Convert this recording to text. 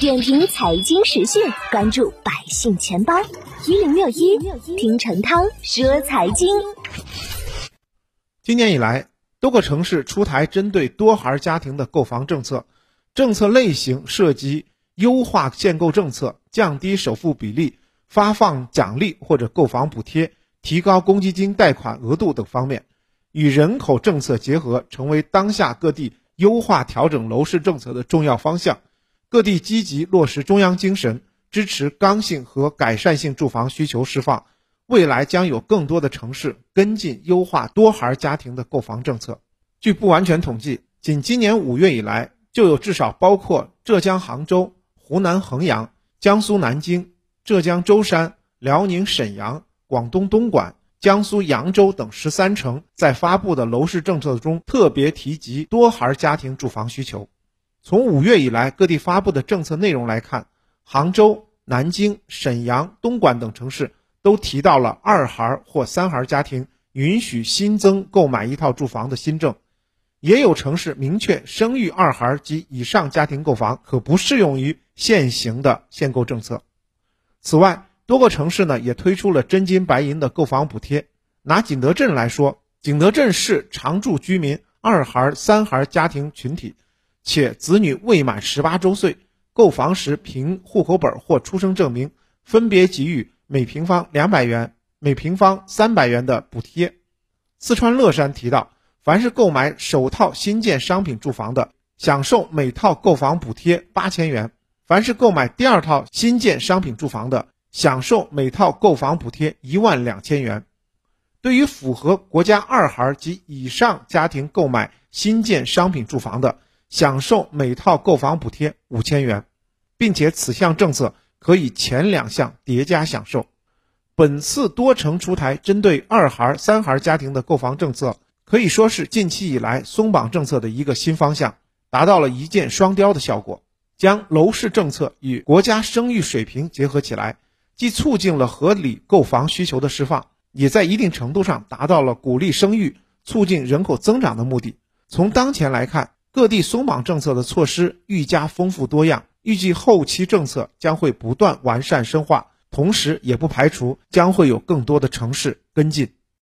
点评财经时讯，关注百姓钱包一零六一，听陈涛说财经。今年以来，多个城市出台针对多孩家庭的购房政策，政策类型涉及优化限购政策、降低首付比例、发放奖励或者购房补贴、提高公积金贷款额度等方面，与人口政策结合，成为当下各地优化调整楼市政策的重要方向。各地积极落实中央精神，支持刚性和改善性住房需求释放。未来将有更多的城市跟进优化多孩家庭的购房政策。据不完全统计，仅今年五月以来，就有至少包括浙江杭州、湖南衡阳、江苏南京、浙江舟山、辽宁沈阳、广东东莞、江苏扬州等十三城在发布的楼市政策中特别提及多孩家庭住房需求。从五月以来，各地发布的政策内容来看，杭州、南京、沈阳、东莞等城市都提到了二孩或三孩家庭允许新增购买一套住房的新政，也有城市明确生育二孩及以上家庭购房可不适用于现行的限购政策。此外，多个城市呢也推出了真金白银的购房补贴。拿景德镇来说，景德镇市常住居民二孩、三孩家庭群体。且子女未满十八周岁，购房时凭户口本或出生证明，分别给予每平方两百元、每平方三百元的补贴。四川乐山提到，凡是购买首套新建商品住房的，享受每套购房补贴八千元；凡是购买第二套新建商品住房的，享受每套购房补贴一万两千元。对于符合国家二孩及以上家庭购买新建商品住房的，享受每套购房补贴五千元，并且此项政策可以前两项叠加享受。本次多城出台针对二孩、三孩家庭的购房政策，可以说是近期以来松绑政策的一个新方向，达到了一箭双雕的效果，将楼市政策与国家生育水平结合起来，既促进了合理购房需求的释放，也在一定程度上达到了鼓励生育、促进人口增长的目的。从当前来看，各地松绑政策的措施愈加丰富多样，预计后期政策将会不断完善深化，同时也不排除将会有更多的城市跟进。